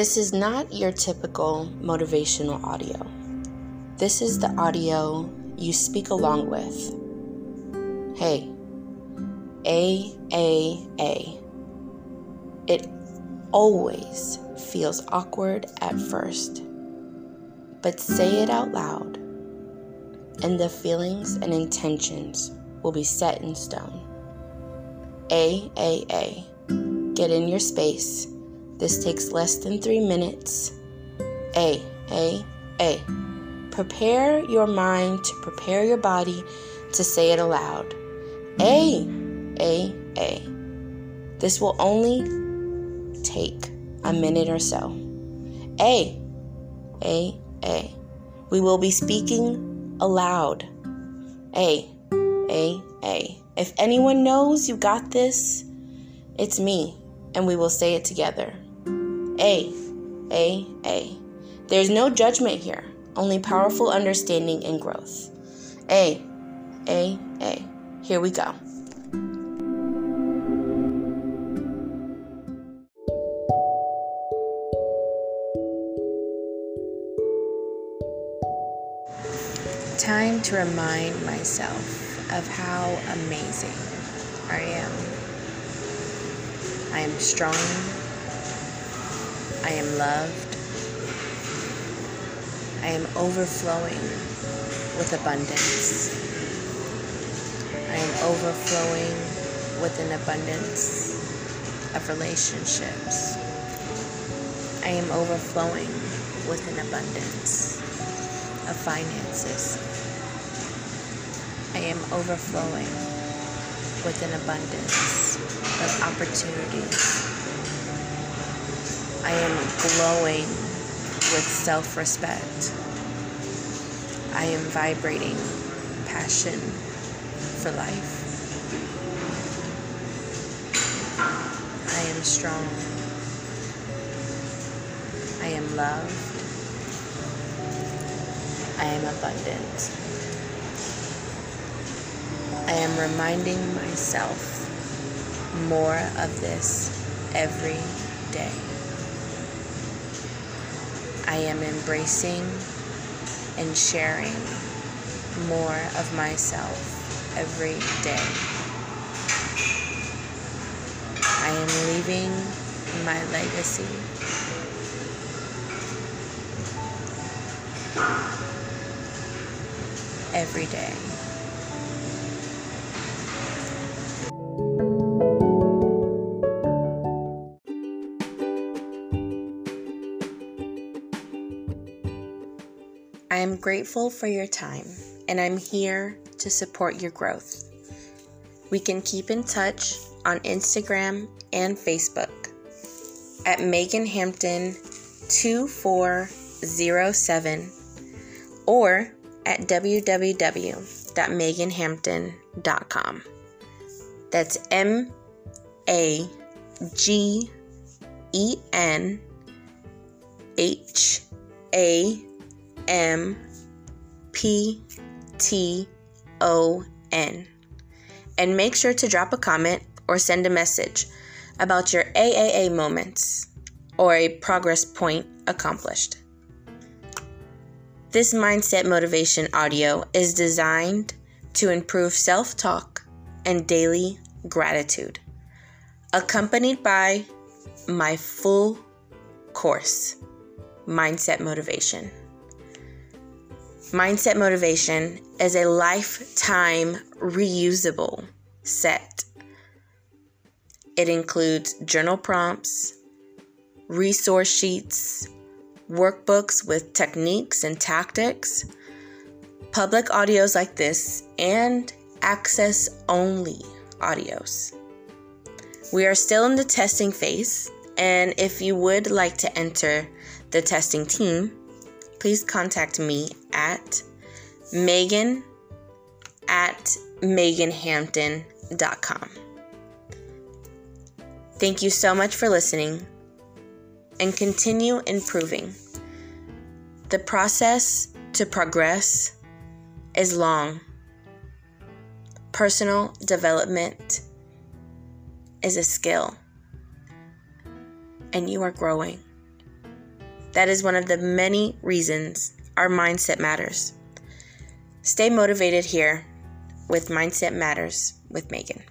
This is not your typical motivational audio. This is the audio you speak along with. Hey, A, A, A. It always feels awkward at first, but say it out loud, and the feelings and intentions will be set in stone. A, A, A. Get in your space this takes less than three minutes. A, A, A. Prepare your mind to prepare your body to say it aloud. A, A, A. This will only take a minute or so. A, A, A. We will be speaking aloud. A, A, A. If anyone knows you got this, it's me, and we will say it together. A, A, A. There's no judgment here, only powerful understanding and growth. A, A, A. Here we go. Time to remind myself of how amazing I am. I am strong I am loved. I am overflowing with abundance. I am overflowing with an abundance of relationships. I am overflowing with an abundance of finances. I am overflowing with an abundance of opportunities I am glowing with self respect. I am vibrating passion for life. I am strong. I am loved. I am abundant. I am reminding myself more of this every day. I am embracing and sharing more of myself every day. I am leaving my legacy. Every day. I am grateful for your time and I'm here to support your growth. We can keep in touch on Instagram and Facebook at Magen Hampton 2407 or at www.magenhampton.com. That's M A G E N H A M P T O N. And make sure to drop a comment or send a message about your AAA moments or a progress point accomplished. This mindset motivation audio is designed to improve self talk and daily gratitude, accompanied by my full course, Mindset Motivation. Mindset Motivation is a lifetime reusable set. It includes journal prompts, resource sheets, workbooks with techniques and tactics, public audios like this, and access only audios. We are still in the testing phase, and if you would like to enter the testing team, please contact me at Magen at MagenHampton.com. Thank you so much for listening and continue improving. The process to progress is long. Personal development is a skill, and you are growing. That is one of the many reasons our mindset matters. Stay motivated here with Mindset Matters with Magen.